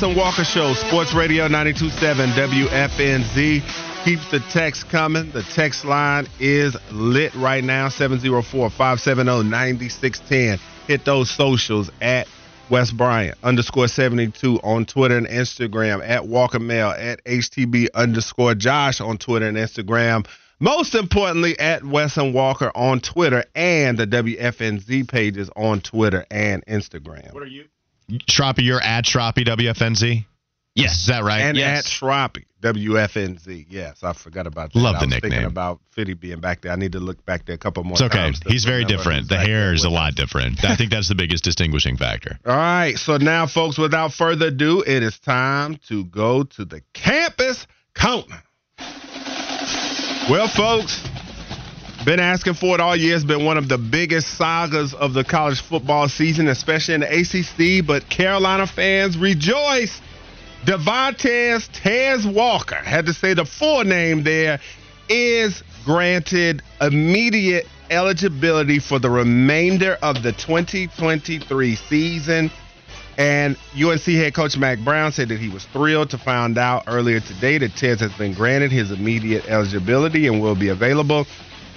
Wesson Walker Show, Sports Radio 927 WFNZ. Keep the text coming. The text line is lit right now 704 570 9610. Hit those socials at West Bryant underscore 72 on Twitter and Instagram, at Walker Mail, at HTB underscore Josh on Twitter and Instagram. Most importantly, at Wesson Walker on Twitter and the WFNZ pages on Twitter and Instagram. What are you? Shroppy, you're at Shroppy WFNZ? Yes. Is that right? And yes. at Shroppy, WFNZ. Yes, I forgot about that. Love I the was nickname. Thinking about Fitty being back there. I need to look back there a couple more times. It's okay. times. He's very different. The back hair is a lot different. I think that's the biggest distinguishing factor. All right, so now, folks, without further ado, it is time to go to the campus count. Well, folks, been asking for it all year. It's been one of the biggest sagas of the college football season, especially in the ACC. But Carolina fans rejoice. Devontez Walker had to say the full name there is granted immediate eligibility for the remainder of the 2023 season. And UNC head coach Mack Brown said that he was thrilled to find out earlier today that Tez has been granted his immediate eligibility and will be available.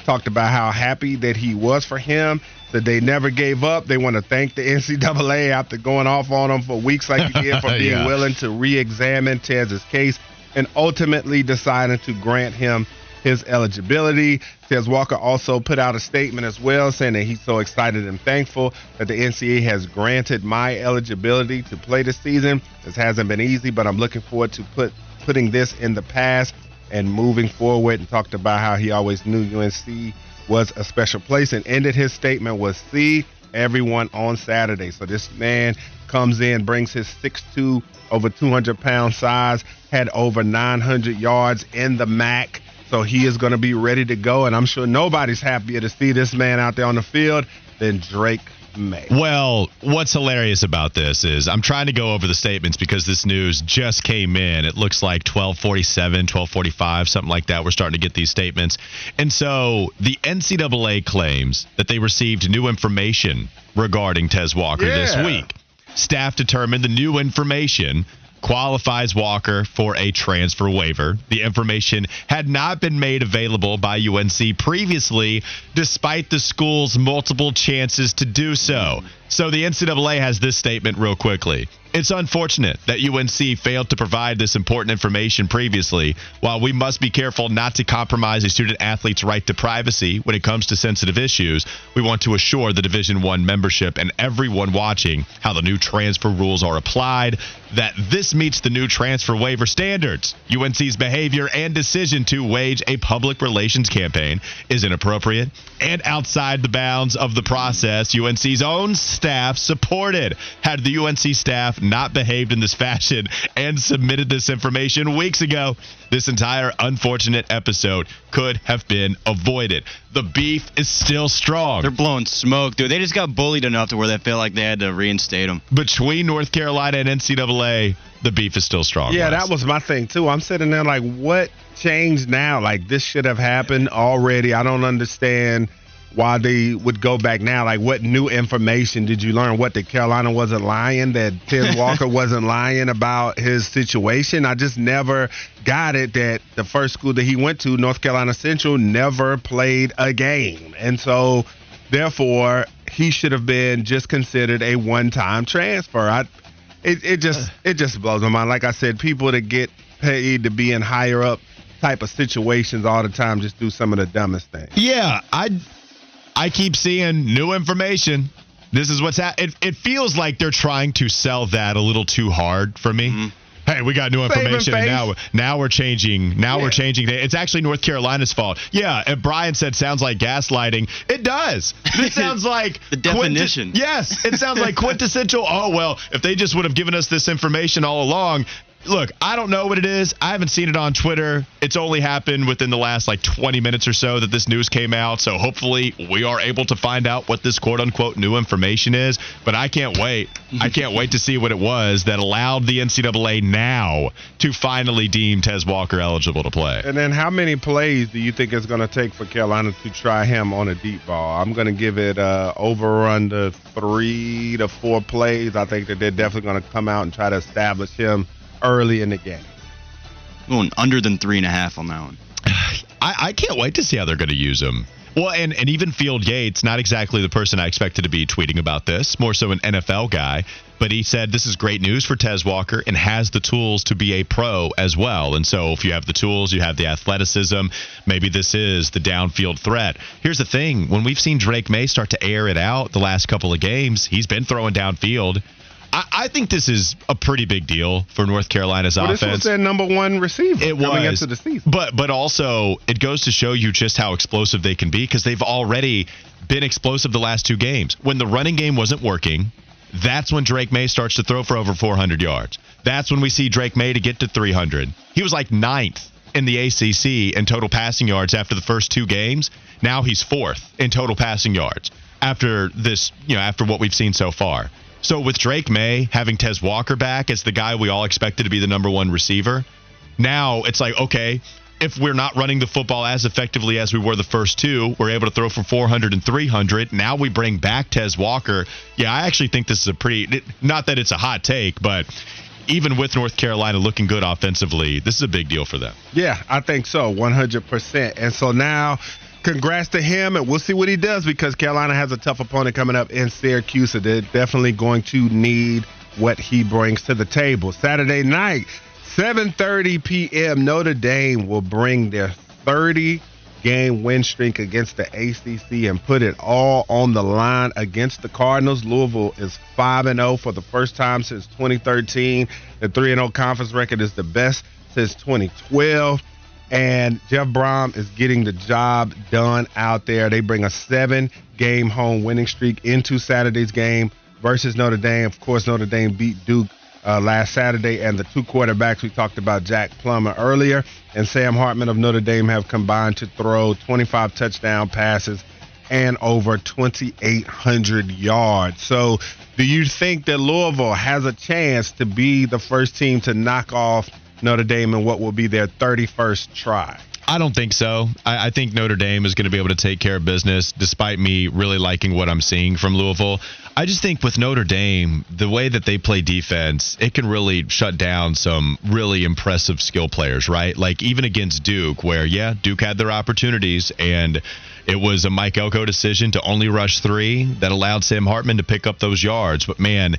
Talked about how happy that he was for him, that they never gave up. They want to thank the NCAA after going off on him for weeks like he did for being Yeah. willing to re examine Tez's case and ultimately deciding to grant him his eligibility. Tez Walker also put out a statement as well saying that he's so excited and thankful that the NCAA has granted my eligibility to play this season. This hasn't been easy, but I'm looking forward to put putting this in the past and moving forward and talked about how he always knew UNC was a special place and ended his statement with see everyone on Saturday. So this man comes in, brings his 6'2", over 200 pound size, had over 900 yards in the MAC. So he is going to be ready to go, and I'm sure nobody's happier to see this man out there on the field than Drake Maye. Well, what's hilarious about this is I'm trying to go over the statements because this news just came in. It looks like 1247, 1245, something like that. We're starting to get these statements. And so the NCAA claims that they received new information regarding Tez Walker this week. Staff determined the new information qualifies Walker for a transfer waiver. The information had not been made available by UNC previously, despite the school's multiple chances to do so. So the NCAA has this statement real quickly. It's unfortunate that UNC failed to provide this important information previously. While we must be careful not to compromise a student athlete's right to privacy when it comes to sensitive issues, we want to assure the Division 1 membership and everyone watching how the new transfer rules are applied that this meets the new transfer waiver standards. UNC's behavior and decision to wage a public relations campaign is inappropriate and outside the bounds of the process UNC's own staff supported. Had the UNC staff not behaved in this fashion and submitted this information weeks ago, this entire unfortunate episode could have been avoided. The beef is still strong. They're blowing smoke, dude. They just got bullied enough to where they feel like they had to reinstate them. Between North Carolina and NCAA, the beef is still strong. Yeah, Wes. that was my thing too. I'm sitting there like, what changed now? Like this should have happened already. I don't understand why they would go back now. Like, what new information did you learn? What that Carolina wasn't lying, that Tim Walker wasn't lying about his situation. I just never got it that the first school that he went to, North Carolina Central, never played a game, and so therefore he should have been just considered a one-time transfer. I it, it just it just blows my mind. Like I said, people that get paid to be in higher up type of situations all the time just do some of the dumbest things. Yeah, I I keep seeing new information. This is what's happening. It, it feels like they're trying to sell that a little too hard for me. Mm-hmm. Hey, we got new information, and now now we're changing. Now yeah. we're changing. It's actually North Carolina's fault. Yeah, and Brian said sounds like gaslighting. It does. It sounds like the definition. Quinti- yes, it sounds like quintessential. Oh well, if they just would have given us this information all along, look, I don't know what it is. I haven't seen it on Twitter. It's only happened within the last like 20 minutes or so that this news came out. So hopefully we are able to find out what this quote unquote new information is. But I can't wait. I can't wait to see what it was that allowed the NCAA now to finally deem Tez Walker eligible to play. And then how many plays do you think it's going to take for Carolina to try him on a deep ball? I'm going to give it uh, over under three to four plays. I think that they're definitely going to come out and try to establish him early in the game. Going under than three and a half on that one. I, I can't wait to see how they're going to use him. Well, and, and even Field Yates, not exactly the person I expected to be tweeting about this, more so an NFL guy, but he said this is great news for Tez Walker and has the tools to be a pro as well. And so if you have the tools, you have the athleticism, maybe this is the downfield threat. Here's the thing when we've seen Drake Maye start to air it out the last couple of games, he's been throwing downfield. I, I, think this is a pretty big deal for North Carolina's well, offense. This was their number one receiver it coming was, into the season. But but also it goes to show you just how explosive they can be because they've already been explosive the last two games. When the running game wasn't working, that's when Drake Maye starts to throw for over 400 yards. That's when we see Drake Maye to get to 300. He was like ninth in the ACC in total passing yards after the first two games. Now he's fourth in total passing yards after this, you know, after what we've seen so far. So with Drake Maye having Tez Walker back as the guy we all expected to be the number one receiver, now it's like, okay, if we're not running the football as effectively as we were the first two, we're able to throw for 400 and 300. Now we bring back Tez Walker. Yeah, I actually think this is a pretty, not that it's a hot take, but even with North Carolina looking good offensively, this is a big deal for them. Yeah, I think so, 100%. And so now congrats to him, and we'll see what he does because Carolina has a tough opponent coming up in Syracuse. So they're definitely going to need what he brings to the table. Saturday night, 7:30 p.m. Notre Dame will bring their 30 game win streak against the ACC and put it all on the line against the Cardinals. Louisville is 5 0 for the first time since 2013. The 3 0 conference record is the best since 2012 and Jeff Brohm is getting the job done out there. They bring a seven game home winning streak into Saturday's game versus Notre Dame. Of course, Notre Dame beat Duke uh, last Saturday, and the two quarterbacks we talked about, Jack Plummer earlier and Sam Hartman of Notre Dame, have combined to throw 25 touchdown passes and over 2,800 yards. So, do you think that Louisville has a chance to be the first team to knock off Notre Dame in what will be their 31st try? I don't think so. I, I, think Notre Dame is going to be able to take care of business, despite me really liking what I'm seeing from Louisville. I just think with Notre Dame, the way that they play defense, it can really shut down some really impressive skill players, right? Like even against Duke, where, yeah, Duke had their opportunities, and it was a Mike Elko decision to only rush three that allowed Sam Hartman to pick up those yards. But man,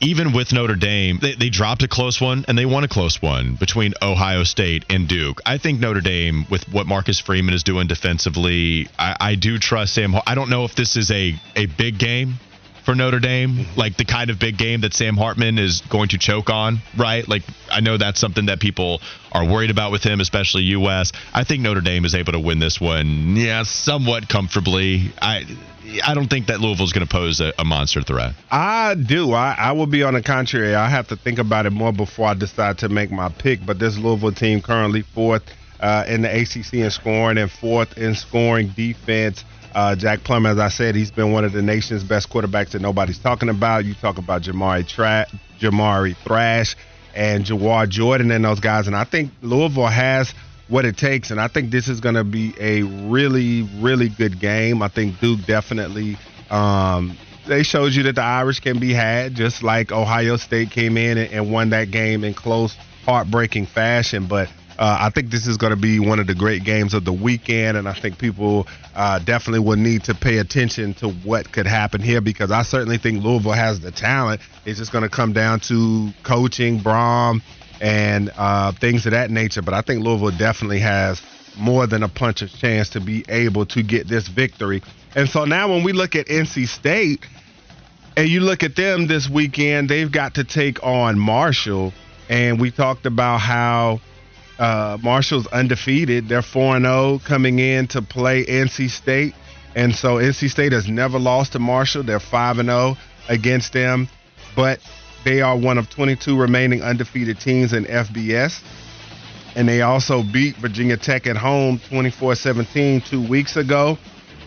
even with Notre Dame, they, they dropped a close one and they won a close one between Ohio State and Duke. I think Notre Dame, with what Marcus Freeman is doing defensively, I, I do trust Sam. I don't know if this is a, a big game for Notre Dame, like the kind of big game that Sam Hartman is going to choke on, right? Like I know that's something that people are worried about with him, especially US. I think Notre Dame is able to win this one, yeah, somewhat comfortably. I I don't think that Louisville is going to pose a, a, monster threat. I do. I, I will be on the contrary. I have to think about it more before I decide to make my pick. But this Louisville team currently fourth uh, in the ACC in scoring and fourth in scoring defense. Uh, Jack Plum, as I said, he's been one of the nation's best quarterbacks that nobody's talking about. You talk about Jamari, Tra- Jamari Thrash and Jawhar Jordan and those guys. And I think Louisville has – what it takes. And I think this is going to be a really, really good game. I think Duke definitely. Um, they showed you that the Irish can be had, just like Ohio State came in and, and won that game in close, heartbreaking fashion. But uh, I think this is going to be one of the great games of the weekend, and I think people uh, definitely will need to pay attention to what could happen here because I certainly think Louisville has the talent. It's just going to come down to coaching, Brohm, and uh, things of that nature. But I think Louisville definitely has more than a puncher's chance to be able to get this victory. And so now when we look at NC State, And you look at them this weekend, they've got to take on Marshall. And we talked about how uh, Marshall's undefeated. They're 4 0 coming in to play NC State. And so NC State has never lost to Marshall. They're 5 0 against them. But they are one of 22 remaining undefeated teams in FBS. And they also beat Virginia Tech at home 24 17 two weeks ago.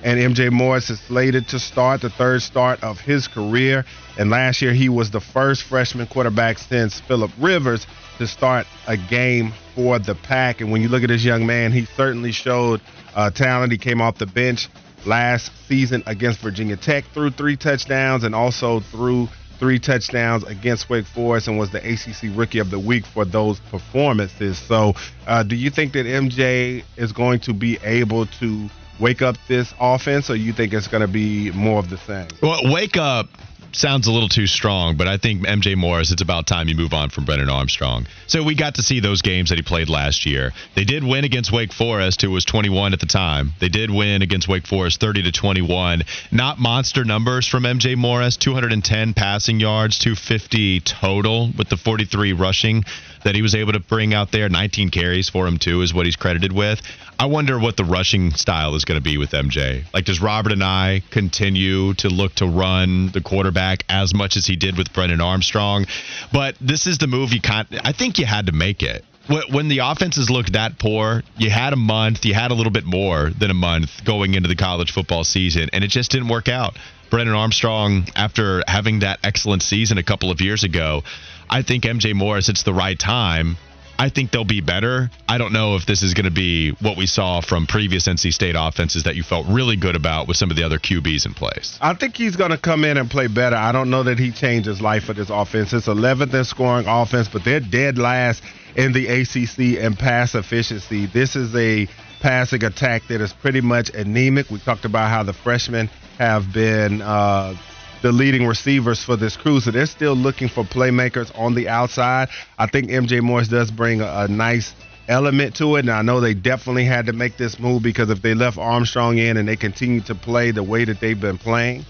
And MJ Morris is slated to start the third start of his career. And last year, he was the first freshman quarterback since Philip Rivers to start a game for the Pack. And when you look at this young man, he certainly showed uh, talent. He came off the bench last season against Virginia Tech, threw three touchdowns, and also threw three touchdowns against Wake Forest and was the ACC Rookie of the Week for those performances. So, uh, do you think that MJ is going to be able to wake up this offense, or you think it's going to be more of the same? Well, wake up sounds a little too strong, but I think MJ Morris, it's about time you move on from Brennan Armstrong. So we got to see those games that he played last year. They did win against Wake Forest, who was 21 at the time. They did win against Wake Forest 30 to 21. Not monster numbers from MJ Morris, 210 passing yards, 250 total with the 43 rushing that he was able to bring out there. 19 carries for him too is what he's credited with. I wonder what the rushing style is going to be with MJ. Like, does Robert Anae continue to look to run the quarterback as much as he did with Brendan Armstrong? But this is the move you can't. I think you had to make it when the offenses looked that poor, you had a month, you had a little bit more than a month going into the college football season, and it just didn't work out. Brendan Armstrong, after having that excellent season a couple of years ago, I think MJ Morris, it's the right time I think they'll be better. I don't know if this is going to be what we saw from previous NC State offenses that you felt really good about with some of the other QBs in place. I think he's going to come in and play better. I don't know that he changes life for this offense. It's 11th in scoring offense, but they're dead last in the ACC in pass efficiency. This is a passing attack that is pretty much anemic. We talked about how the freshmen have been uh, the leading receivers for this crew. So they're still looking for playmakers on the outside. I think MJ Morris does bring a, a nice element to it. And I know they definitely had to make this move because if they left Armstrong in and they continue to play the way that they've been playing,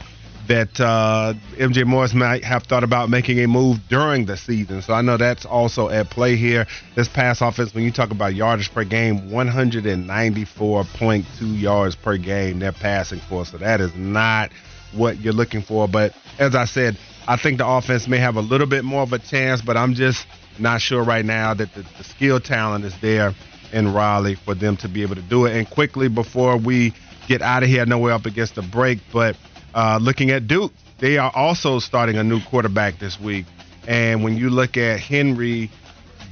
that uh, MJ Morris might have thought about making a move during the season. So I know that's also at play here. This pass offense, when you talk about yardage per game, 194.2 yards per game they're passing for. So that is not – what you're looking for. But as I said, I think the offense may have a little bit more of a chance, but I'm just not sure right now that the, the skill talent is there in Raleigh for them to be able to do it. And quickly before we get out of here, I know we're up against the break, but uh, looking at Duke, they are also starting a new quarterback this week. And when you look at Henry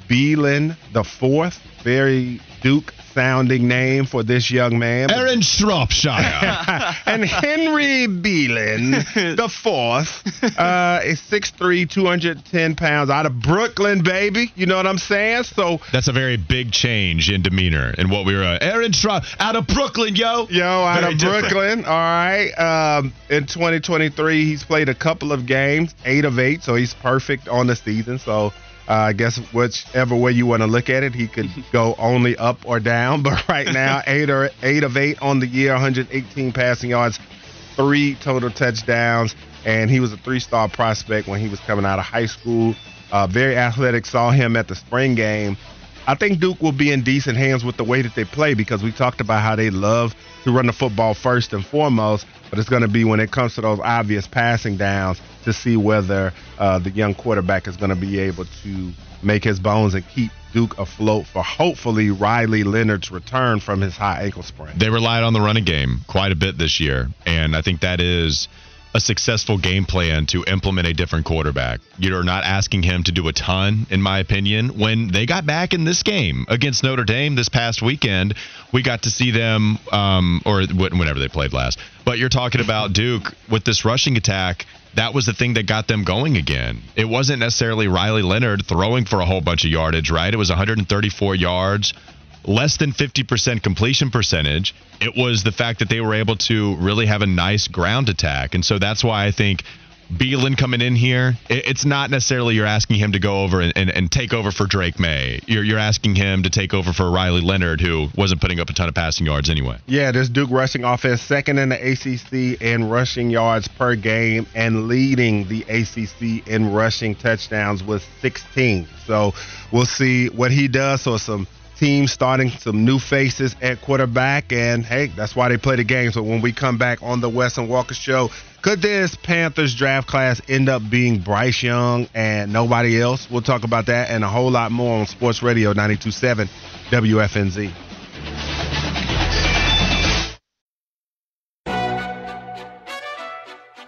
Belin the fourth, very Duke sounding name for this young man. Aaron Shropshire. and Henry Belin, the fourth, uh, is 6'3, 210 pounds out of Brooklyn, baby. You know what I'm saying? So That's a very big change in demeanor and what we were. Uh, Aaron Shrop out of Brooklyn, yo. Yo, out very of different. Brooklyn. All right. Um, in 2023, he's played a couple of games, eight of eight, so he's perfect on the season. So I guess whichever way you want to look at it, he could go only up or down. But right now, eight or eight of eight on the year, 118 passing yards, three total touchdowns, and he was a three-star prospect when he was coming out of high school. Uh, very athletic. Saw him at the spring game. I think Duke will be in decent hands with the way that they play because we talked about how they love to run the football first and foremost, but it's going to be when it comes to those obvious passing downs to see whether uh, the young quarterback is going to be able to make his bones and keep Duke afloat for hopefully Riley Leonard's return from his high ankle sprain. They relied on the running game quite a bit this year, and I think that is a successful game plan to implement a different quarterback. You're not asking him to do a ton, in my opinion. When they got back in this game against Notre Dame this past weekend, we got to see them, um, or whenever they played last. But you're talking about Duke with this rushing attack. That was the thing that got them going again. It wasn't necessarily Riley Leonard throwing for a whole bunch of yardage, right? It was 134 yards, less than 50% completion percentage. It was the fact that they were able to really have a nice ground attack. And so that's why I think Belin coming in here, it's not necessarily you're asking him to go over and, and, and, take over for Drake Maye. You're, you're asking him to take over for Riley Leonard, who wasn't putting up a ton of passing yards anyway. Yeah, this Duke rushing offense, second in the ACC in rushing yards per game and leading the ACC in rushing touchdowns with 16. So we'll see what he does. So some teams starting some new faces at quarterback. And hey, that's why they play the game. So when we come back on the Wes and Walker show, could this Panthers draft class end up being Bryce Young and nobody else? We'll talk about that and a whole lot more on Sports Radio 927 WFNZ.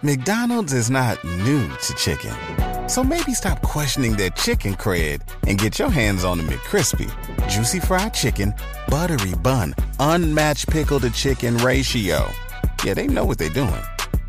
McDonald's is not new to chicken. So maybe stop questioning their chicken cred and get your hands on the McCrispy. Juicy fried chicken, buttery bun, unmatched pickle to chicken ratio. Yeah, they know what they're doing.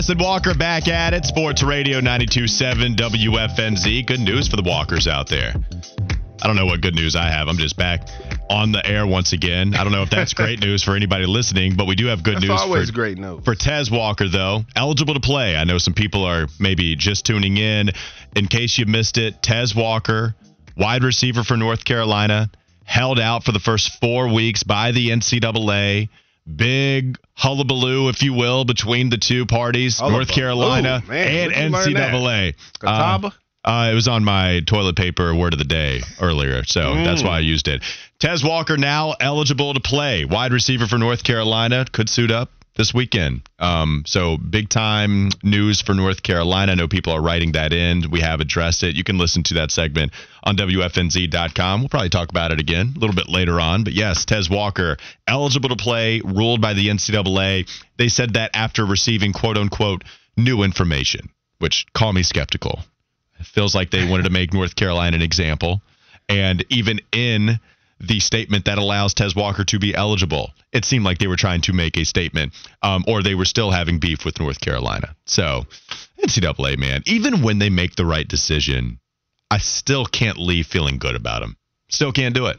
Wes Walker back at it. Sports Radio 92.7 WFNZ. Good news for the Walkers out there. I don't know what good news I have. I'm just back on the air once again. I don't know if that's great news for anybody listening, but we do have good that's news. Always for, great news for Tez Walker, though. Eligible to play. I know some people are maybe just tuning in. In case you missed it, Tez Walker, wide receiver for North Carolina, held out for the first four weeks by the NCAA big hullabaloo, if you will, between the two parties. North Carolina Man, and NCAA. Uh, uh, it was on my toilet paper word of the day earlier, so mm. that's why I used it. Tez Walker now eligible to play. Wide receiver for North Carolina could suit up this weekend. Um, so big time news for North Carolina. I know people are writing that in. We have addressed it. You can listen to that segment on WFNZ.com. We'll probably talk about it again a little bit later on. But yes, Tez Walker eligible to play, ruled by the NCAA. They said that after receiving quote unquote new information, which call me skeptical. It feels like they wanted to make North Carolina an example. And even in the statement that allows Tez Walker to be eligible. It seemed like they were trying to make a statement, um, or they were still having beef with North Carolina. So, NCAA, man, even when they make the right decision, I still can't leave feeling good about them. Still can't do it.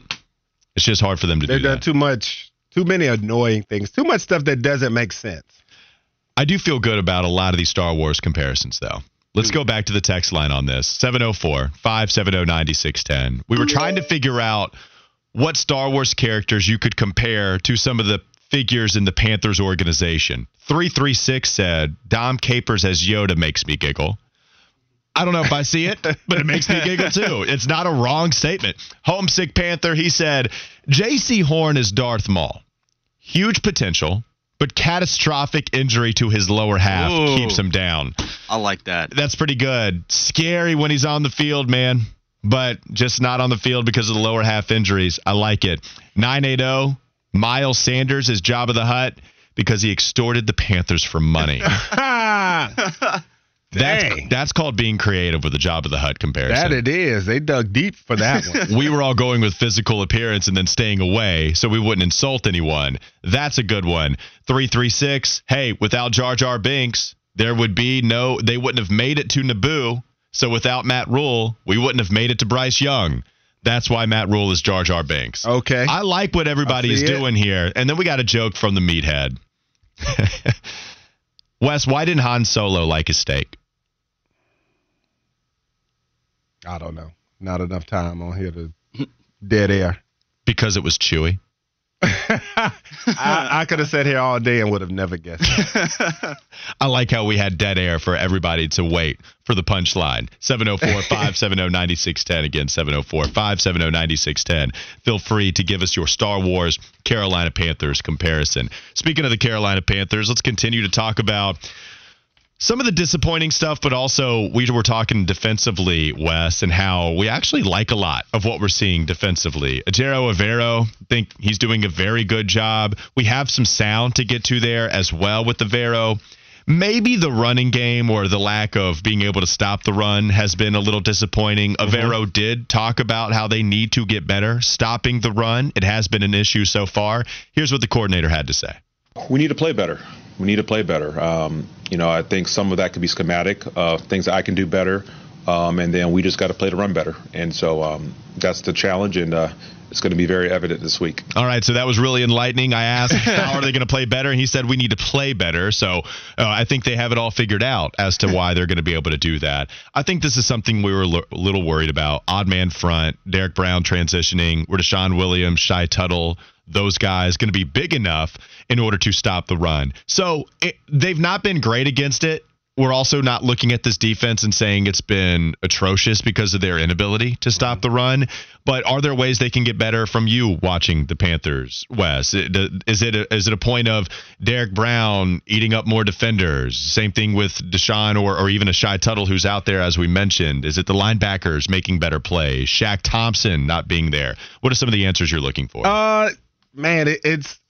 It's just hard for them to do. They've do done too much, too many annoying things, too much stuff that doesn't make sense. I do feel good about a lot of these Star Wars comparisons, though. Let's go back to the text line on this 704 570 9610. We were trying to figure out what Star Wars characters you could compare to some of the figures in the Panthers organization. 336 said, Dom Capers as Yoda makes me giggle. I don't know if I see it, but it makes me giggle too. It's not a wrong statement. Homesick Panther, he said, Jaycee Horn is Darth Maul. Huge potential, but catastrophic injury to his lower half Ooh, keeps him down. I like that. That's pretty good. Scary when he's on the field, man but just not on the field because of the lower half injuries. I like it. 980 Miles Sanders is Jabba the Hutt because he extorted the Panthers for money. That's that's called being creative with the of the hut comparison. That it is. They dug deep for that one. we were all going with physical appearance and then staying away so we wouldn't insult anyone. That's a good one. 336. Hey, without Jar Jar Binks, there would be no they wouldn't have made it to Naboo. So without Matt Rhule, we wouldn't have made it to Bryce Young. That's why Matt Rhule is Jar Jar Binks. Okay. I like what everybody is doing here. And then we got a joke from the meathead. Wes, why didn't Han Solo like his steak? I don't know. Not enough time on here to dead air. Because it was chewy. I, I could have sat here all day and would have never guessed. I like how we had dead air for everybody to wait for the punchline. 704 570 9610. Again, 704 570 9610. Feel free to give us your Star Wars Carolina Panthers comparison. Speaking of the Carolina Panthers, let's continue to talk about some of the disappointing stuff, but also we were talking defensively, Wes, and how we actually like a lot of what we're seeing defensively. Ejiro Evero, think he's doing a very good job. We have some sound to get to there as well with Evero. Maybe the running game or the lack of being able to stop the run has been a little disappointing. Mm-hmm. Evero did talk about how they need to get better stopping the run. It has been an issue so far. Here's what the coordinator had to say. We need to play better. We need to play better. Um, you know, I think some of that could be schematic, uh, things that I can do better, um, and then we just got to play to run better. And so um, that's the challenge, and uh, it's going to be very evident this week. All right, so that was really enlightening. I asked, how are they going to play better? And he said, we need to play better. So uh, I think they have it all figured out as to why they're going to be able to do that. I think this is something we were a little worried about. Odd man front, Derek Brown transitioning, where DeShawn Williams, Shy Tuttle, those guys going to be big enough in order to stop the run. So it, they've not been great against it. We're also not looking at this defense and saying it's been atrocious because of their inability to stop the run. But are there ways they can get better from you watching the Panthers, Wes? Is it a, is it a point of Derek Brown eating up more defenders? Same thing with DeShawn or, or even a Shy Tuttle who's out there, as we mentioned. Is it the linebackers making better plays? Shaq Thompson not being there? What are some of the answers you're looking for? Uh, man, it, it's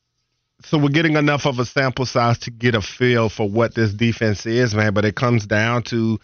so we're getting enough of a sample size to get a feel for what this defense is, man. But it comes down to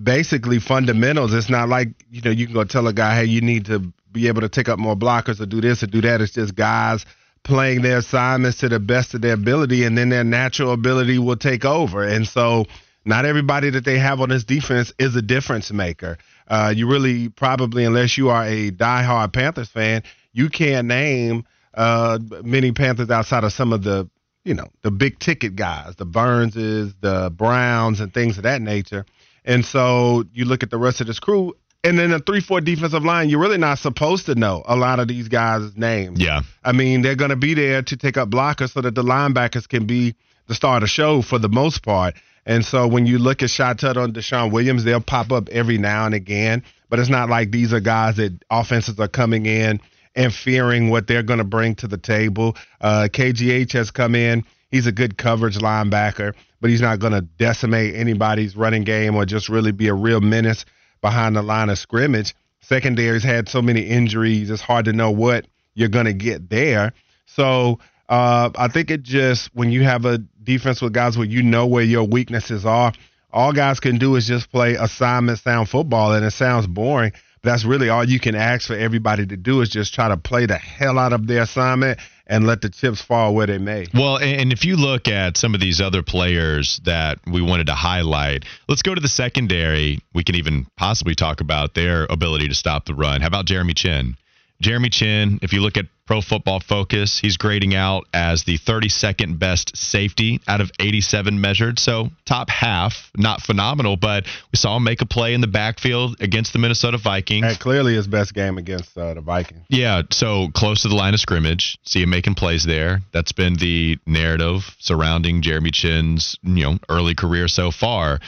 basically fundamentals. It's not like you know you can go tell a guy, hey, you need to be able to take up more blockers or do this or do that. It's just guys playing their assignments to the best of their ability, and then their natural ability will take over. And so, not everybody that they have on this defense is a difference maker. Uh, you really probably, unless you are a diehard Panthers fan, you can't name uh, many Panthers outside of some of the, you know, the big ticket guys, the Burnses, the Browns, and things of that nature. And so you look at the rest of this crew, and then a three-four defensive line, you're really not supposed to know a lot of these guys' names. Yeah. I mean, they're going to be there to take up blockers so that the linebackers can be the star of the show for the most part. And so when you look at Shy Tuttle and DeShawn Williams, they'll pop up every now and again. But it's not like these are guys that offenses are coming in and fearing what they're going to bring to the table. Uh, KGH has come in. He's a good coverage linebacker, but he's not going to decimate anybody's running game or just really be a real menace behind the line of scrimmage. Secondary's had so many injuries, it's hard to know what you're going to get there. So uh, I think it just, when you have a defense with guys where you know where your weaknesses are, all guys can do is just play assignment sound football, and it sounds boring that's really all you can ask for everybody to do is just try to play the hell out of their assignment and let the chips fall where they may. Well, and if you look at some of these other players that we wanted to highlight, let's go to the secondary. We can even possibly talk about their ability to stop the run. How about Jeremy Chinn? Jeremy Chinn, if you look at Pro Football Focus, he's grading out as the 32nd best safety out of 87 measured. So top half, not phenomenal, but we saw him make a play in the backfield against the Minnesota Vikings. And clearly his best game against uh, the Vikings. Yeah, so close to the line of scrimmage. See him making plays there. That's been the narrative surrounding Jeremy Chinn's you know early career so far.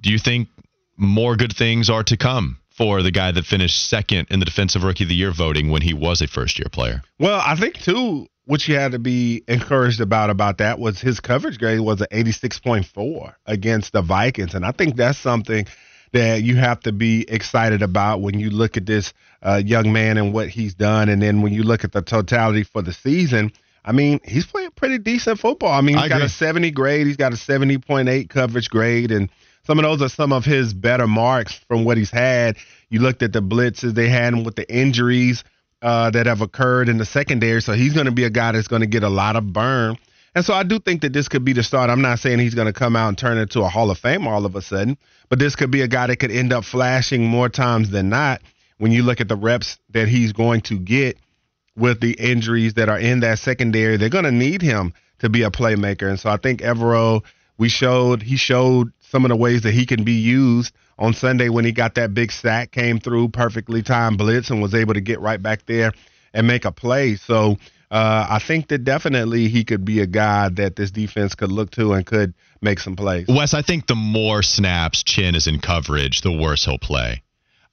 Do you think more good things are to come for the guy that finished second in the Defensive Rookie of the Year voting when he was a first year player. Well, I think too, what you had to be encouraged about about that was his coverage grade was an 86.4 against the Vikings, and I think that's something that you have to be excited about when you look at this uh, young man and what he's done, and then when you look at the totality for the season. I mean, he's playing pretty decent football. I mean, he's I got agree. a 70 grade, he's got a 70.8 coverage grade, and some of those are some of his better marks from what he's had. You looked at the blitzes they had him with the injuries uh, that have occurred in the secondary, so he's going to be a guy that's going to get a lot of burn. And so I do think that this could be the start. I'm not saying he's going to come out and turn into a Hall of Fame all of a sudden, but this could be a guy that could end up flashing more times than not when you look at the reps that he's going to get with the injuries that are in that secondary. They're going to need him to be a playmaker. And so I think Evero, we showed, he showed some of the ways that he can be used on Sunday when he got that big sack, came through perfectly timed blitz and was able to get right back there and make a play. So uh, I think that definitely he could be a guy that this defense could look to and could make some plays. Wes, I think the more snaps Chinn is in coverage, the worse he'll play.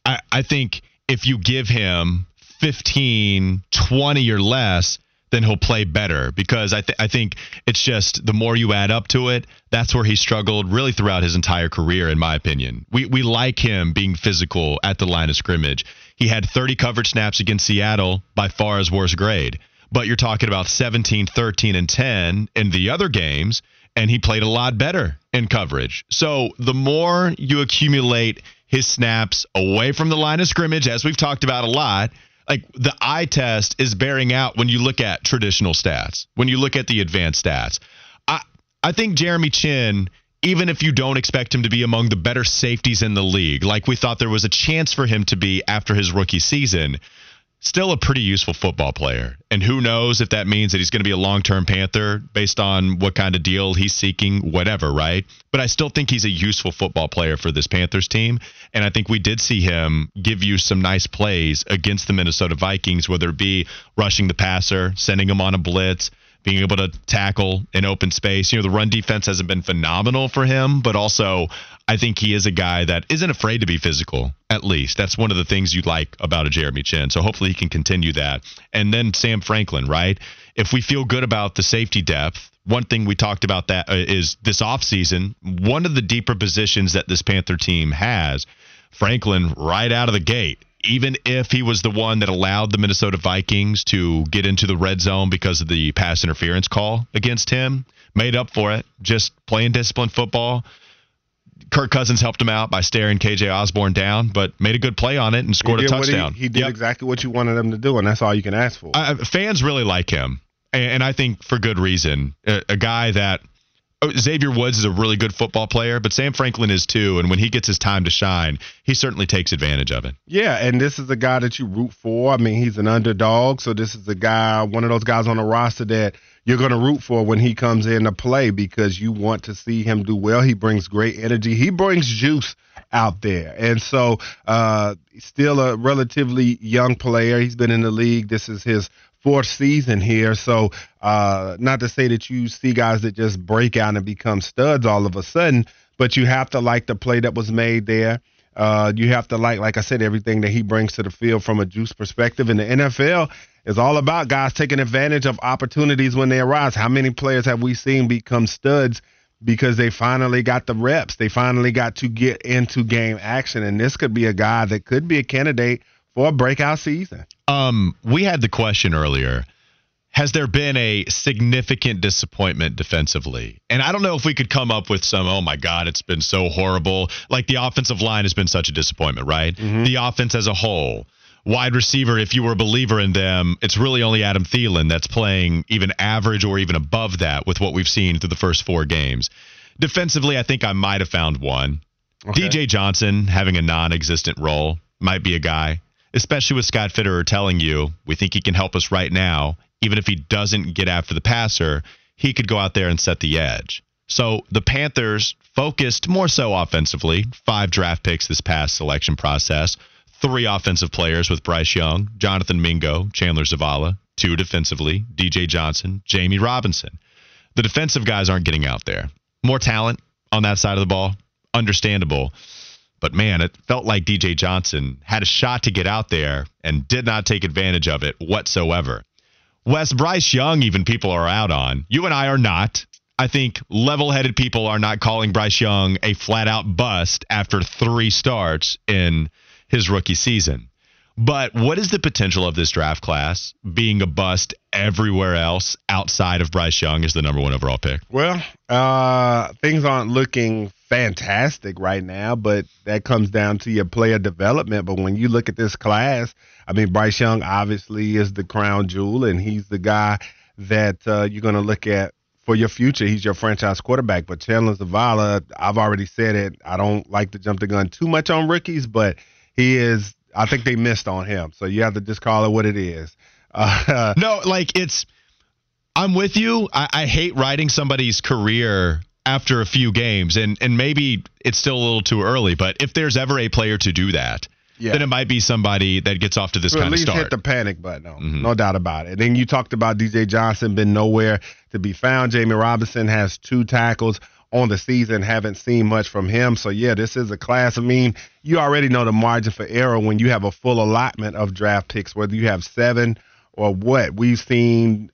I, I think if you give him 15, 20 or less, then he'll play better because I, th- I think it's just the more you add up to it, that's where he struggled really throughout his entire career, in my opinion. We, we like him being physical at the line of scrimmage. He had 30 coverage snaps against Seattle, by far his worst grade. But you're talking about 17, 13, and 10 in the other games, and he played a lot better in coverage. So the more you accumulate his snaps away from the line of scrimmage, as we've talked about a lot, like the eye test is bearing out when you look at traditional stats, when you look at the advanced stats. I I think Jeremy Chinn, even if you don't expect him to be among the better safeties in the league, like we thought there was a chance for him to be after his rookie season, still a pretty useful football player. And who knows if that means that he's going to be a long term Panther based on what kind of deal he's seeking, whatever, right? But I still think he's a useful football player for this Panthers team. And I think we did see him give you some nice plays against the Minnesota Vikings, whether it be rushing the passer, sending him on a blitz. Being able to tackle in open space. You know, the run defense hasn't been phenomenal for him, but also I think he is a guy that isn't afraid to be physical, at least. That's one of the things you like about a Jeremy Chinn. So hopefully he can continue that. And then Sam Franklin, right? If we feel good about the safety depth, one thing we talked about that uh, is this offseason, one of the deeper positions that this Panther team has, Franklin right out of the gate even if he was the one that allowed the Minnesota Vikings to get into the red zone because of the pass interference call against him, made up for it, just playing disciplined football. Kirk Cousins helped him out by staring KJ Osborne down, but made a good play on it and scored a touchdown. He, he, did yep. exactly what you wanted him to do, and that's all you can ask for. Fans really like him, and, and, I think for good reason. A, a guy that Xavier Woods is a really good football player, but Sam Franklin is too. And when he gets his time to shine, he certainly takes advantage of it. Yeah, and this is a guy that you root for. I mean, he's an underdog, so this is a guy, one of those guys on the roster that you're going to root for when he comes in to play because you want to see him do well. He brings great energy. He brings juice out there. And so, uh, still a relatively young player. He's been in the league. This is his fourth season here. So, uh, not to say that you see guys that just break out and become studs all of a sudden, but you have to like the play that was made there. Uh, you have to like, like I said, everything that he brings to the field from a juice perspective. And the NFL is all about guys taking advantage of opportunities when they arise. How many players have we seen become studs because they finally got the reps? They finally got to get into game action. And this could be a guy that could be a candidate for a breakout season. Um, we had the question earlier. Has there been a significant disappointment defensively? And I don't know if we could come up with some, oh my God, it's been so horrible. Like the offensive line has been such a disappointment, right? Mm-hmm. The offense as a whole. Wide receiver, if you were a believer in them, it's really only Adam Thielen that's playing even average or even above that with what we've seen through the first four games. Defensively, I think I might have found one. Okay. DJ Johnson having a non existent role might be a guy especially with Scott Fitterer telling you, we think he can help us right now. Even if he doesn't get after the passer, he could go out there and set the edge. So the Panthers focused more so offensively, five draft picks this past selection process, three offensive players with Bryce Young, Jonathan Mingo, Chandler Zavala, two defensively, DJ Johnson, Jammie Robinson. The defensive guys aren't getting out there. More talent on that side of the ball, understandable. But man, it felt like DJ Johnson had a shot to get out there and did not take advantage of it whatsoever. Wes Bryce Young, even people are out on. You and I are not. I think level headed people are not calling Bryce Young a flat out bust after three starts in his rookie season. But what is the potential of this draft class being a bust everywhere else outside of Bryce Young as the number one overall pick? Well, uh, things aren't looking fantastic right now, but that comes down to your player development. But when you look at this class, I mean, Bryce Young obviously is the crown jewel, and he's the guy that uh, you're going to look at for your future. He's your franchise quarterback. But Chandler Zavala, I've already said it. I don't like to jump the gun too much on rookies, but he is. I think they missed on him. So you have to just call it what it is. Uh, no, like it's. I'm with you. I, I hate writing somebody's career after a few games, and and maybe it's still a little too early, but if there's ever a player to do that, Yeah. then it might be somebody that gets off to this at kind of start. hit the panic button. No, mm-hmm. no doubt about it. Then you talked about DJ Johnson been nowhere to be found. Jammie Robinson has two tackles on the season. Haven't seen much from him. So yeah, this is a class. I mean, you already know the margin for error when you have a full allotment of draft picks, whether you have seven or what. We've seen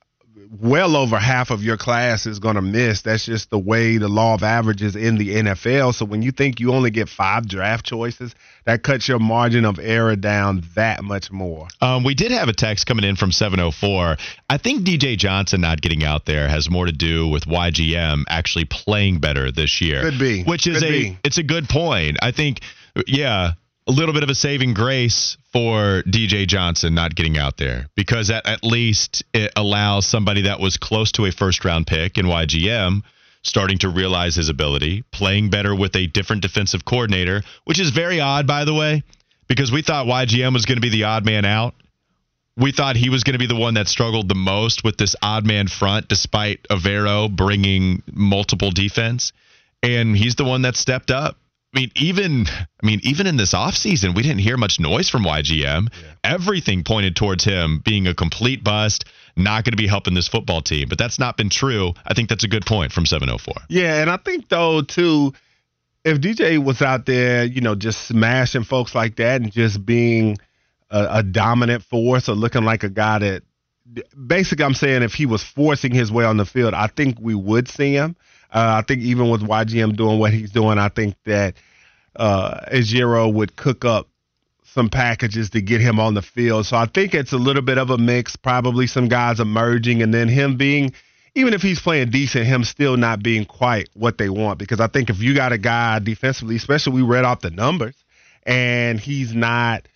well over half of your class is going to miss. That's just the way the law of averages in the NFL. So when you think you only get five draft choices, that cuts your margin of error down that much more. Um, we did have a text coming in from 704. I think DJ Johnson not getting out there has more to do with YGM actually playing better this year. Could be. Which is Could a be. it's a good point. I think yeah, a little bit of a saving grace for DJ Johnson not getting out there because at, at least it allows somebody that was close to a first round pick in YGM starting to realize his ability, playing better with a different defensive coordinator, which is very odd by the way, because we thought YGM was going to be the odd man out we thought he was going to be the one that struggled the most with this odd man front, despite Evero bringing multiple defense, and he's the one that stepped up. I mean, even I mean, even in this offseason, we didn't hear much noise from YGM. Everything pointed towards him being a complete bust, not going to be helping this football team. But that's not been true. I think that's a good point from 704. Yeah, and I think though too, if DJ was out there, you know, just smashing folks like that and just being a, a dominant force or looking like a guy that, basically, I'm saying if he was forcing his way on the field, I think we would see him. Uh, I think even with YGM doing what he's doing, I think that uh, Ejiro would cook up some packages to get him on the field. So I think it's a little bit of a mix, probably some guys emerging, and then him being, even if he's playing decent, him still not being quite what they want. Because I think if you got a guy defensively, especially we read off the numbers, and he's not,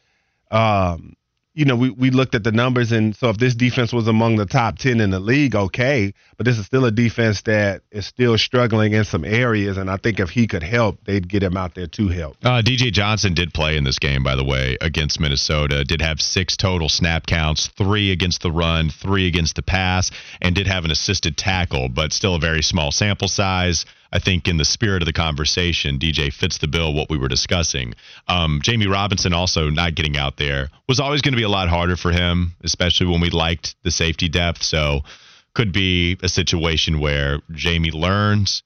um, you know, we, we looked at the numbers, and so if this defense was among the top 10 in the league, okay, but this is still a defense that is still struggling in some areas, and I think if he could help, they'd get him out there to help. Uh, DJ Johnson did play in this game, by the way, against Minnesota. Did have six total snap counts, three against the run, three against the pass, and did have an assisted tackle, but still a very small sample size. I think in the spirit of the conversation, DJ fits the bill what we were discussing. Um, Jammie Robinson also not getting out there was always going to be a lot harder for him, especially when we liked the safety depth. So could be a situation where Jammie learns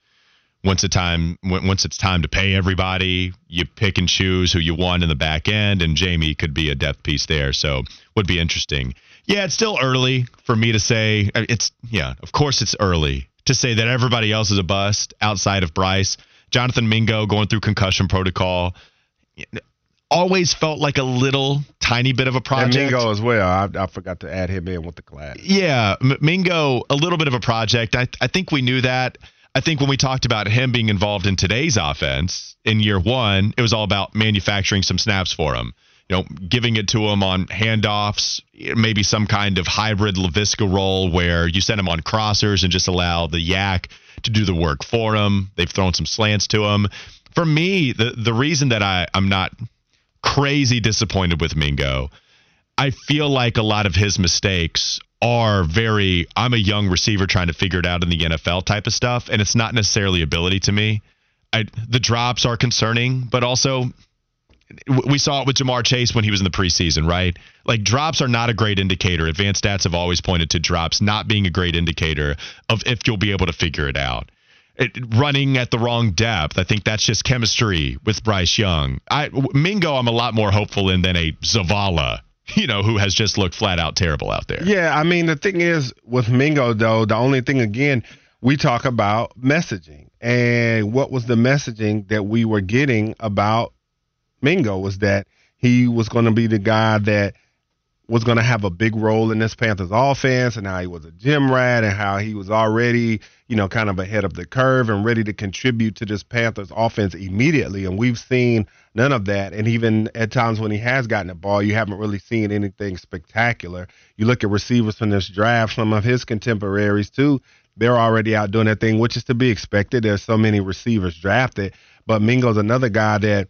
once a time once it's time to pay everybody, you pick and choose who you want in the back end, and Jammie could be a depth piece there. So would be interesting. Yeah, it's still early for me to say. uh, It's yeah, of course it's early to say that everybody else is a bust outside of Bryce. Jonathan Mingo going through concussion protocol. Always felt like a little tiny bit of a And project. Mingo as well. I, I forgot to add him in with the class. Yeah, M- Mingo, a little bit of a project. I, I think we knew that. I think when we talked about him being involved in today's offense in year one, it was all about manufacturing some snaps for him. You know, giving it to him on handoffs, maybe some kind of hybrid Laviska role where you send him on crossers and just allow the yak to do the work for him. They've thrown some slants to him. For me, the the reason that I, I'm not crazy disappointed with Mingo I feel like a lot of his mistakes are very I'm a young receiver trying to figure it out in the NFL type of stuff and it's not necessarily ability to me. I the drops are concerning, but also we saw it with Ja'Marr Chase when he was in the preseason, right? Like drops are not a great indicator. Advanced stats have always pointed to drops not being a great indicator of if you'll be able to figure it out. It, running at the wrong depth, I think that's just chemistry with Bryce Young. I Mingo, I'm a lot more hopeful in than a Zavala, you know, who has just looked flat out terrible out there. Yeah, I mean the thing is with Mingo though, the only thing again we talk about messaging and what was the messaging that we were getting about Mingo was that he was going to be the guy that was going to have a big role in this Panthers offense and how he was a gym rat and how he was already, you know, kind of ahead of the curve and ready to contribute to this Panthers offense immediately. And we've seen none of that. And even at times when he has gotten the ball, you haven't really seen anything spectacular. You look at receivers from this draft, some of his contemporaries too, they're already out doing that thing, which is to be expected. There's so many receivers drafted. But Mingo's another guy that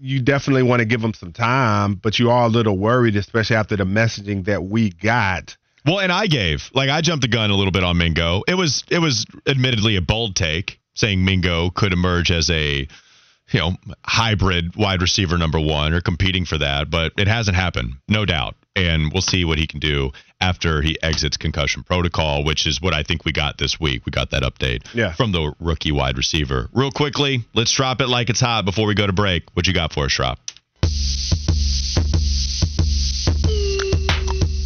you definitely want to give them some time, but you are a little worried, especially after the messaging that we got. Well, and I gave like I jumped the gun a little bit on Mingo. It was it was admittedly a bold take saying Mingo could emerge as a you know, hybrid wide receiver number one or competing for that, but it hasn't happened, no doubt. And we'll see what he can do after he exits concussion protocol, which is what I think we got this week. We got that update Yeah. from the rookie wide receiver. Real quickly, let's drop it like it's hot before we go to break. What you got for us, Schropp?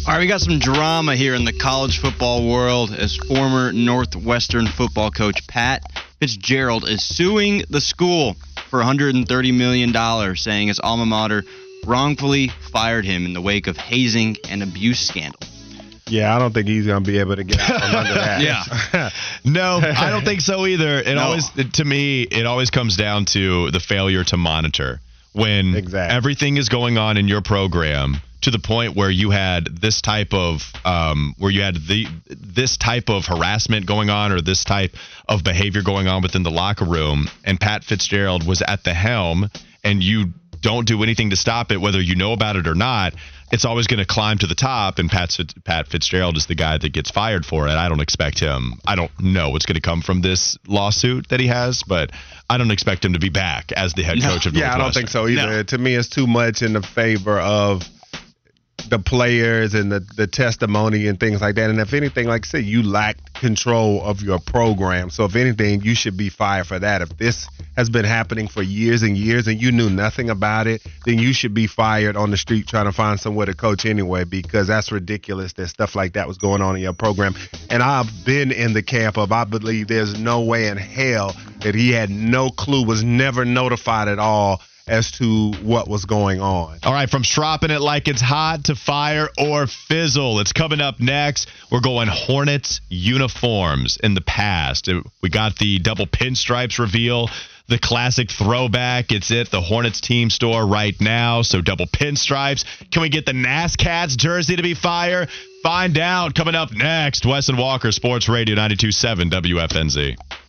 All right, we got some drama here in the college football world as former Northwestern football coach Pat Fitzgerald is suing the school for $130 million, saying his alma mater wrongfully fired him in the wake of hazing and abuse scandal. Yeah, I don't think he's gonna be able to get out from under that. Yeah. No, I don't think so either. It No. always, to me, it always comes down to the failure to monitor when Exactly. everything is going on in your program to the point where you had this type of um, where you had the this type of harassment going on or this type of behavior going on within the locker room, and Pat Fitzgerald was at the helm, and you don't do anything to stop it, whether you know about it or not. It's always going to climb to the top, and Pat, Pat Fitzgerald is the guy that gets fired for it. I don't expect him. I don't know what's going to come from this lawsuit that he has, but I don't expect him to be back as the head coach of the. Yeah, I don't think so either. No. To me, it's too much in the favor of the players and the, the testimony and things like that. And if anything, like I said, you lacked control of your program. So if anything, you should be fired for that. If this has been happening for years and years and you knew nothing about it, then you should be fired on the street trying to find somewhere to coach anyway because that's ridiculous that stuff like that was going on in your program. And I've been in the camp of I believe there's no way in hell that he had no clue, was never notified at all as to what was going on. All right, from stropping it like it's hot to fire or fizzle. It's coming up next. We're going Hornets uniforms in the past. Uh, we got the double pinstripes reveal, the classic throwback. It's at the Hornets team store right now. So double pinstripes. Can we get the NASCATs jersey to be fire? Find out coming up next. Wes and Walker, Sports Radio 92.7 WFNZ.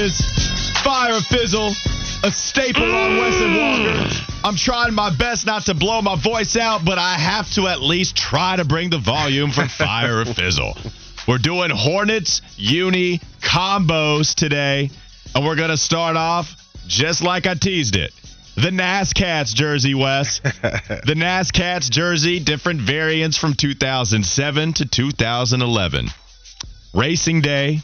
Is. Fire fizzle, a staple on Wes and Walker. I'm trying my best not to blow my voice out, but I have to at least try to bring the volume from Fire Fizzle. We're doing Hornets Uni combos today, and we're going to start off just like I teased it. The NASCATs jersey, Wes. the NASCATs jersey, different variants from 2007 to 2011. Racing Day,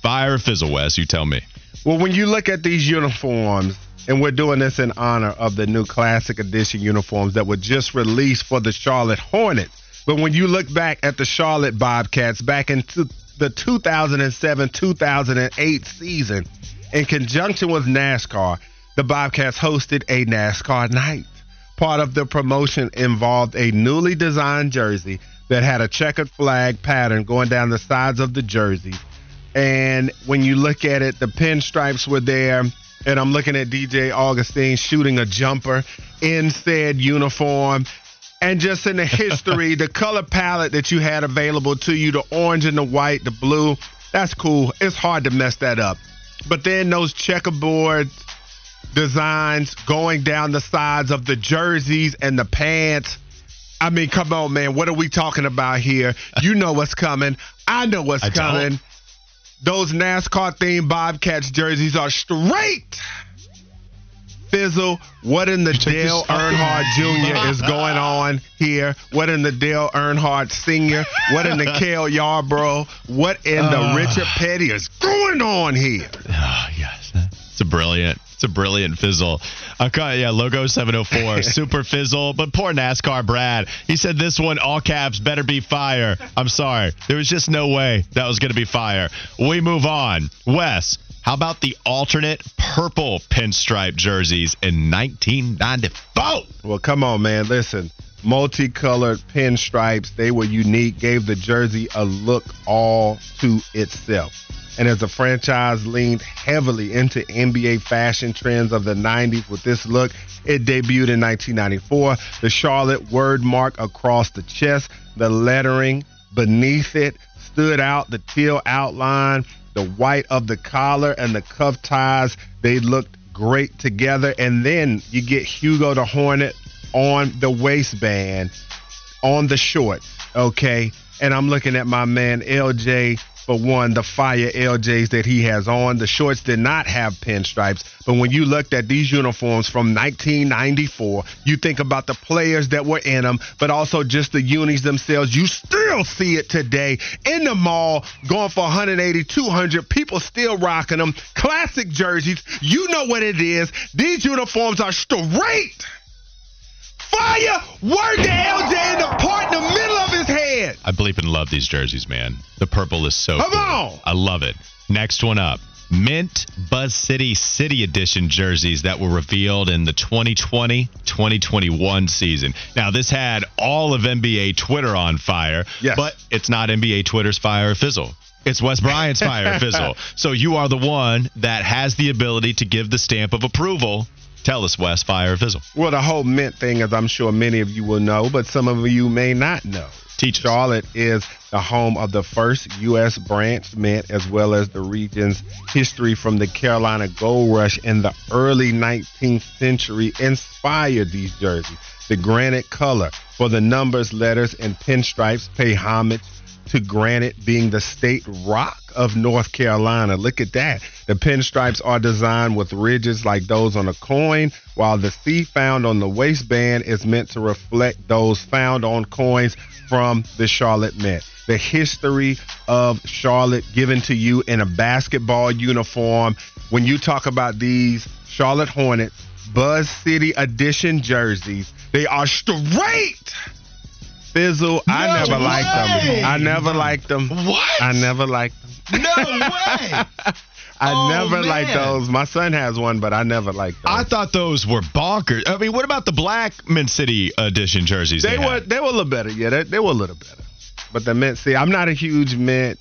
Fire or Fizzle, Wes, you tell me. Well, when you look at these uniforms, and we're doing this in honor of the new Classic Edition uniforms that were just released for the Charlotte Hornets. But when you look back at the Charlotte Bobcats back into the 2007 2008 season, in conjunction with NASCAR, the Bobcats hosted a NASCAR night. Part of the promotion involved a newly designed jersey that had a checkered flag pattern going down the sides of the jersey. And when you look at it, the pinstripes were there. And I'm looking at DJ Augustin shooting a jumper in said uniform. And just in the history, the color palette that you had available to you, the orange and the white, the blue, that's cool. It's hard to mess that up. But then those checkerboard designs going down the sides of the jerseys and the pants. I mean, come on, man. What are we talking about here? You know what's coming. I know what's I don't. Those NASCAR themed Bobcats jerseys are straight Fizzle, what in the Dale Earnhardt Jr. is going on here? What in the Dale Earnhardt Sr.? What in the Cale Yarborough? What in the Uh. Richard Petty is going on here? Oh, yes. It's a brilliant. It's a brilliant fizzle. Okay, yeah, logo 704, super fizzle. But poor NASCAR Brad. He said this one, all caps, better be fire. I'm sorry. There was just no way that was going to be fire. We move on. Wes, how about the alternate purple pinstripe jerseys in 1994? Well, come on, man. Listen, multicolored pinstripes, they were unique, gave the jersey a look all to itself. And as the franchise leaned heavily into NBA fashion trends of the 90s with this look, it debuted in 1994. The Charlotte word mark across the chest, the lettering beneath it stood out, the teal outline, the white of the collar, and the cuff ties. They looked great together. And then you get Hugo the Hornet on the waistband, on the shorts, okay? And I'm looking at my man LJ for one, the fire LJs that he has on. The shorts did not have pinstripes, but when you looked at these uniforms from 1994, you think about the players that were in them, but also just the unis themselves. You still see it today in the mall, going for 180, 200. People still rocking them. Classic jerseys. You know what it is. These uniforms are straight. Fire! Word to LJ in the part in the middle of his head. I believe and love these jerseys, man. The purple is so Come cool. on! I love it. Next one up. Mint Buzz City City Edition jerseys that were revealed in the 2020-2021 season. Now, this had all of NBA Twitter on fire, Yes. but it's not NBA Twitter's fire or fizzle. It's Wes Bryant's fire fizzle. So you are the one that has the ability to give the stamp of approval. Tell us, Wes, fire fizzle. Well, the whole mint thing, as I'm sure many of you will know, but some of you may not know. Teach. Charlotte is the home of the first U.S. branch mint, as well as the region's history from the Carolina Gold Rush in the early 19th century inspired these jerseys. The granite color for the numbers, letters, and pinstripes pay homage to granite being the state rock of North Carolina. Look at that. The pinstripes are designed with ridges like those on a coin, while the C found on the waistband is meant to reflect those found on coins from the Charlotte Mint. The history of Charlotte given to you in a basketball uniform. When you talk about these Charlotte Hornets Buzz City Edition jerseys, they are straight. Fizzle, I No never liked them. I never liked them. What? I never liked them. No way! I Oh, never liked those. My son has one, but I never liked those. I thought those were bonkers. I mean, what about the black Mint City edition jerseys? they had? were they were a little better. Yeah, they, they were a little better. But the mint, see, I'm not a huge mint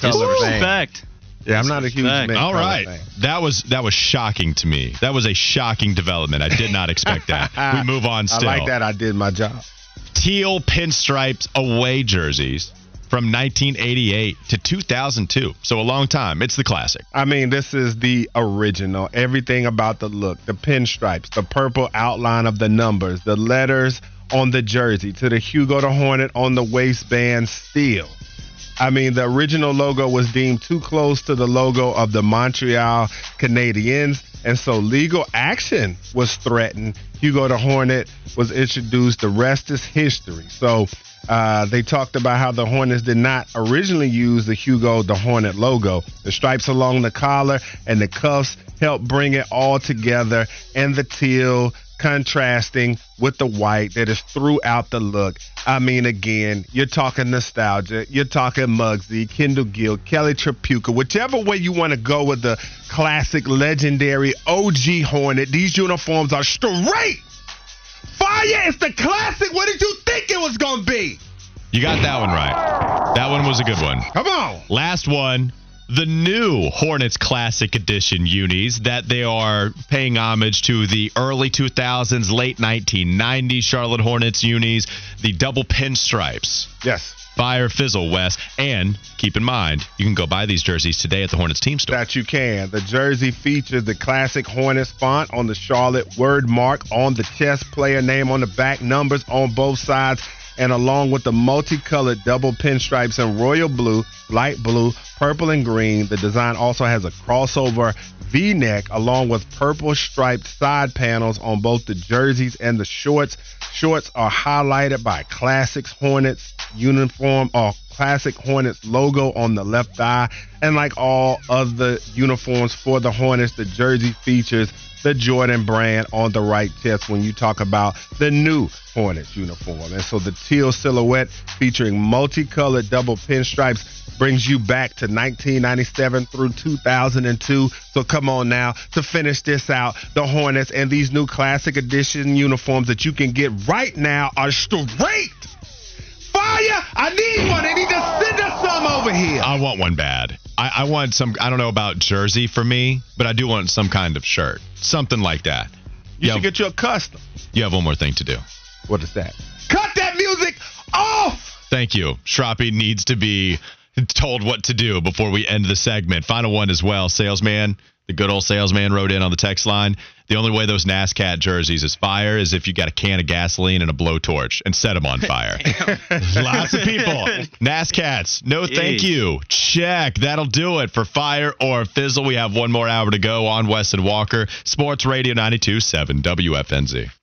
color fan. Disrespect. Yeah, I'm not a huge Disrespect. mint. All color right, fan. that was that was shocking to me. That was a shocking development. I did not expect that. we move on. Still, I like that. I did my job. Teal pinstripes away jerseys from 1988 to 2002. So a long time. It's the classic. I mean, this is the original. Everything about the look, the pinstripes, the purple outline of the numbers, the letters on the jersey, to the Hugo the Hornet on the waistband still. I mean, the original logo was deemed too close to the logo of the Montreal Canadiens, and so legal action was threatened. Hugo the Hornet was introduced. The rest is history. So uh, they talked about how the Hornets did not originally use the Hugo the Hornet logo. The stripes along the collar and the cuffs helped bring it all together, and the teal contrasting with the white that is throughout the look. I mean, again, you're talking nostalgia. You're talking Muggsy, Kendall Gill, Kelly Tripucka, whichever way you want to go with the classic, legendary OG Hornet. These uniforms are straight. Fire It's the classic. What did you think it was going to be? You got that one right. That one was a good one. Come on. Last one, the new Hornets Classic Edition unis that they are paying homage to the early 2000s, late 1990s Charlotte Hornets unis, the double pinstripes. Yes. Fire Fizzle Wes. And keep in mind, you can go buy these jerseys today at the Hornets team store. That you can. The jersey features the classic Hornets font on the Charlotte word mark on the chest, player name on the back, numbers on both sides. And along with the multicolored double pinstripes in royal blue, light blue, purple, and green, the design also has a crossover v neck along with purple striped side panels on both the jerseys and the shorts. Shorts are highlighted by Classics Hornets uniform or classic Hornets logo on the left thigh. And like all other uniforms for the Hornets, the jersey features the Jordan brand on the right chest when you talk about the new Hornets uniform. And so the teal silhouette featuring multicolored double pinstripes brings you back to 1997 through 2002. So come on now to finish this out. The Hornets and these new classic edition uniforms that you can get right now are straight fire. I need one. They need to send us some over here. I want one bad. I, I want some. I don't know about jersey for me, but I do want some kind of shirt, something like that. You Yeah. should get you a custom. You have one more thing to do. What is that? Cut that music off. Thank you. Shroppy needs to be told what to do before we end the segment. Final one as well. Salesman, the good old salesman wrote in on the text line. The only way those NASCAR jerseys is fire is if you got a can of gasoline and a blowtorch and set them on fire. Lots of people. NASCARs, no thank you. Check. That'll do it for fire or fizzle. We have one more hour to go on Wes and Walker. Sports Radio 92.7 WFNZ.